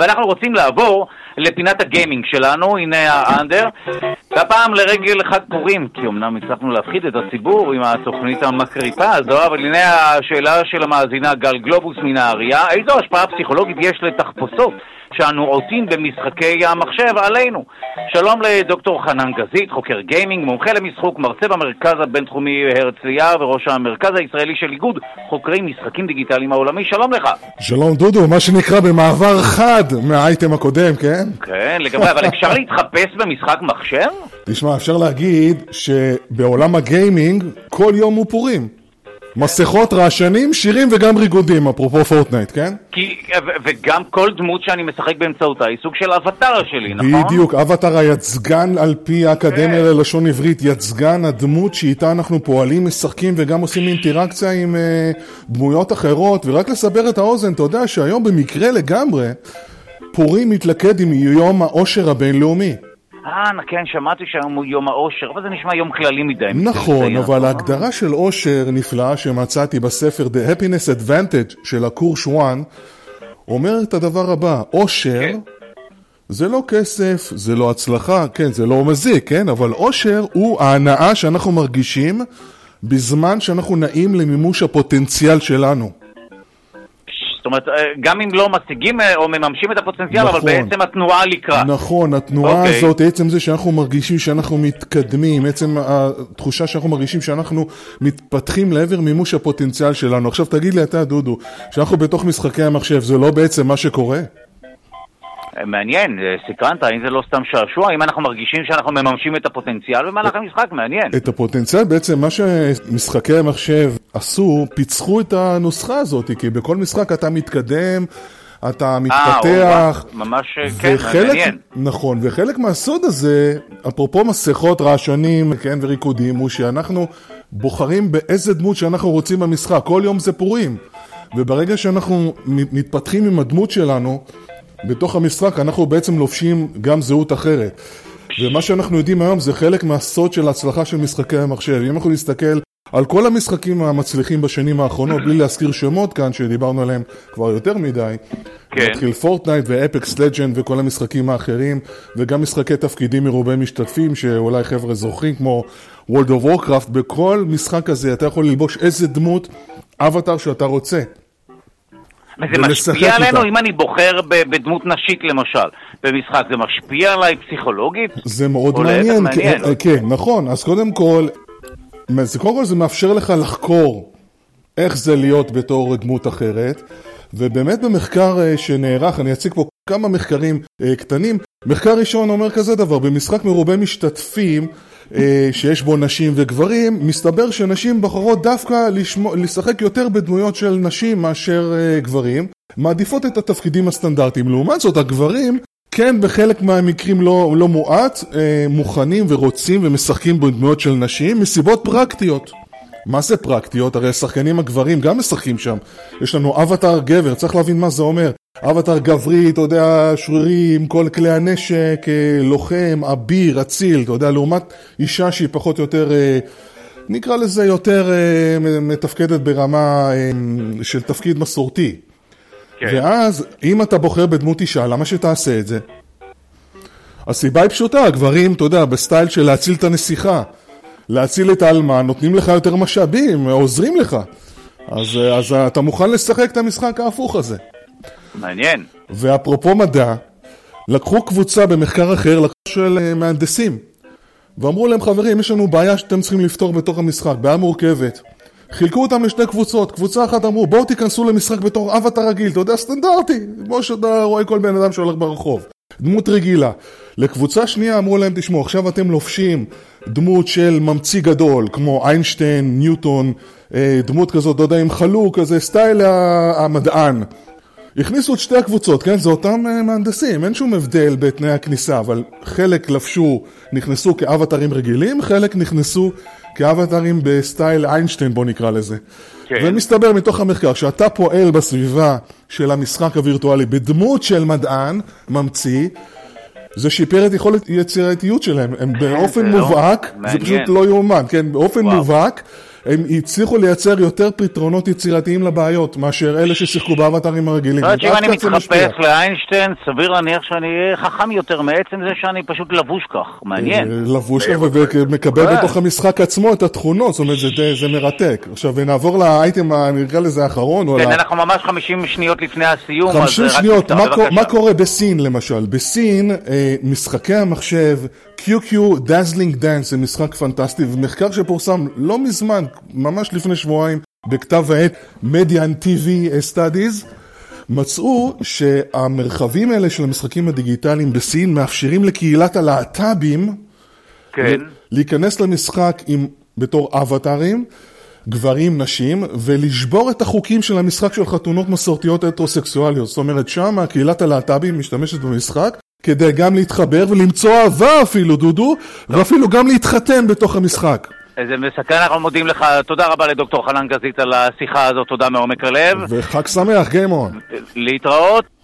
ואנחנו רוצים לעבור לפינת הגיימינג שלנו, הנה האנדר, והפעם לרגל חג פורים, כי אמנם הצלחנו להפחיד את הציבור עם התוכנית המקריפה הזו, אבל הנה השאלה של המאזינה גל גלובוס מנהריה, איזו השפעה פסיכולוגית יש לתחפושות שאנו עוטים במשחקי המחשב עלינו? שלום לדוקטור חנן גזית, חוקר גיימינג, מומחה למשחוק, מרצה במרכז הבינתחומי הרצליה וראש המרכז הישראלי של איגוד חוקרי משחקים דיגיטליים העולמי, שלום לך. שלום דודו, מה שנקרא במעבר חד מהאייטם הקודם, כן? כן, לגמרי, אבל אפשר להתחפש במשחק מחשב? תשמע, אפשר להגיד שבעולם הגיימינג כל יום הוא פורים. מסכות, רעשנים, שירים וגם ריקודים, אפרופו פורטנייט, כן? כי, וגם כל דמות שאני משחק באמצעותה היא סוג של אבטר שלי, נכון? בדיוק, אבטר יצגן על פי האקדמיה כן. ללשון עברית, יצגן הדמות שאיתה אנחנו פועלים, משחקים וגם עושים אינטראקציה עם uh, דמויות אחרות, ורק לסבר את האוזן, אתה יודע שהיום במקרה לגמרי, פורים מתלכד עם יום העושר הבינלאומי. אה, כן, שמעתי שהיום הוא יום האושר, אבל זה נשמע יום כללי מדי. נכון, אבל ההגדרה של אושר נפלאה שמצאתי בספר The Happiness Advantage של הקורש 1, אומר את הדבר הבא, אושר כן. זה לא כסף, זה לא הצלחה, כן, זה לא מזיק, כן, אבל אושר הוא ההנאה שאנחנו מרגישים בזמן שאנחנו נעים למימוש הפוטנציאל שלנו. אומרת, אה, גם אם לא משיגים אה, או מממשים את הפוטנציאל, נכון, אבל בעצם התנועה לקראת. נכון, התנועה okay. אוקיי. הזאת, עצם זה שאנחנו מרגישים שאנחנו מתקדמים, עצם התחושה שאנחנו מרגישים שאנחנו מתפתחים לעבר מימוש הפוטנציאל שלנו. עכשיו תגיד לי אתה, דודו, שאנחנו בתוך משחקי המחשב, זה לא בעצם מה שקורה? מעניין, סקרנת, האם זה לא סתם שעשוע? האם אנחנו מרגישים שאנחנו מממשים את הפוטנציאל במהלך המשחק? מעניין. את הפוטנציאל בעצם, מה שמשחקי המחשב עשו, פיצחו את הנוסחה הזאת, כי בכל משחק אתה מתקדם, אתה מתפתח. אה, ממש, כן, מעניין. נכון, וחלק מהסוד הזה, אפרופו מסכות, רעשנים, כן, וריקודים, הוא שאנחנו בוחרים באיזה דמות שאנחנו רוצים במשחק. כל יום זה פורים. וברגע שאנחנו מתפתחים עם הדמות שלנו, בתוך המשחק אנחנו בעצם לובשים גם זהות אחרת. ומה שאנחנו יודעים היום זה חלק מהסוד של ההצלחה של משחקי המחשב. אם אנחנו נסתכל על כל המשחקים המצליחים בשנים האחרונות, בלי להזכיר שמות כאן, שדיברנו עליהם כבר יותר מדי, כן. נתחיל פורטנייט ואפקס לג'נד וכל המשחקים האחרים, וגם משחקי תפקידים מרובי משתתפים, שאולי חבר'ה זוכרים, כמו World of Warcraft, בכל משחק כזה אתה יכול ללבוש איזה דמות, אבטאר שאתה רוצה. וזה משפיע עלינו? אם אני בוחר בדמות נשית למשל, במשחק, זה משפיע עליי פסיכולוגית? זה מאוד מעניין, מעניין. כן, כן, נכון. אז קודם כל, זה, קודם כל זה מאפשר לך לחקור איך זה להיות בתור דמות אחרת, ובאמת במחקר אה, שנערך, אני אציג פה כמה מחקרים אה, קטנים. מחקר ראשון אומר כזה דבר, במשחק מרובה משתתפים, אה, שיש בו נשים וגברים, מסתבר שנשים בוחרות דווקא לשמו, לשחק יותר בדמויות של נשים מאשר אה, גברים, מעדיפות את התפקידים הסטנדרטיים. לעומת זאת, הגברים כן בחלק מהמקרים לא, לא מועט אה, מוכנים ורוצים ומשחקים בדמויות של נשים מסיבות פרקטיות. מה זה פרקטיות? הרי השחקנים הגברים גם משחקים שם. יש לנו אבטאר גבר, צריך להבין מה זה אומר. אבטאר גברי, אתה יודע, שרירי עם כל כלי הנשק, אה, לוחם, אביר, אציל, אתה יודע, לעומת אישה שהיא פחות או יותר, אה, נקרא לזה יותר אה, מתפקדת ברמה של תפקיד מסורתי. כן. ואז, אם אתה בוחר בדמות אישה, למה שתעשה את זה? הסיבה היא פשוטה, הגברים, אתה יודע, בסטייל של להציל את הנסיכה. להציל את האלמן, נותנים לך יותר משאבים, עוזרים לך. אז, אז אתה מוכן לשחק את המשחק ההפוך הזה. מעניין. ואפרופו מדע, לקחו קבוצה במחקר אחר, של אה, מהנדסים, ואמרו להם, חברים, יש לנו בעיה שאתם צריכים לפתור בתוך המשחק, בעיה מורכבת. חילקו אותם לשתי קבוצות, קבוצה אחת אמרו בואו תיכנסו למשחק בתור אבטר רגיל, אתה יודע, סטנדרטי, כמו שאתה רואה כל בן אדם שהולך ברחוב, דמות רגילה. לקבוצה שנייה אמרו להם, תשמעו, עכשיו אתם לובשים דמות של ממציא גדול, כמו איינשטיין, ניוטון, אה, דמות כזאת, לא יודע, עם חלוק, כזה סטייל המדען. הכניסו את שתי הקבוצות, כן? זה אותם אה, מהנדסים, אין שום הבדל בתנאי הכניסה, אבל חלק לבשו, נכנסו כאבטרים רגילים, חלק נכנסו כאבטרים בסטייל איינשטיין, בוא נקרא לזה. כן. ומסתבר מתוך המחקר שאתה פועל בסביבה של המשחק הווירטואלי בדמות של מדען, ממציא, זה שיפר את יכולת יצירתיות שלהם, הם באופן לא מובהק, זה פשוט לא יאומן, כן, באופן וואו. מובהק, הם הצליחו לייצר יותר פתרונות יצירתיים לבעיות מאשר אלה ששיחקו באבטרים הרגילים. זאת אומרת שאם אני מתחפש לאיינשטיין, סביר להניח שאני אהיה חכם יותר מעצם זה שאני פשוט לבוש כך, מעניין. אה, לבוש כך ומקבל בתוך המשחק עצמו את התכונות, זאת אומרת זה מרתק. עכשיו נעבור לאייטם, נקרא לזה האחרון. כן, אנחנו ממש 50 שניות לפני הסיום. 50 שניות, מה קורה בסין למשל? בסין אה, משחקי המחשב, QQ Dazzling Dance זה משחק פנטסטי, ומחקר שפורסם לא מזמן, ממש לפני שבועיים, בכתב העת Median TV Studies, מצאו שהמרחבים האלה של המשחקים הדיגיטליים בסין מאפשרים לקהילת הלהט"בים כן. להיכנס למשחק עם, בתור אבטארים, גברים, נשים, ולשבור את החוקים של המשחק של חתונות מסורתיות הטרוסקסואליות. זאת אומרת, שם קהילת הלהט"בים משתמשת במשחק כדי גם להתחבר ולמצוא אהבה אפילו, דודו, ואפילו גם להתחתן בתוך המשחק. איזה מסכן, אנחנו מודים לך. תודה רבה לדוקטור חנן גזית על השיחה הזאת, תודה מעומק הלב. וחג שמח, גיימון. להתראות.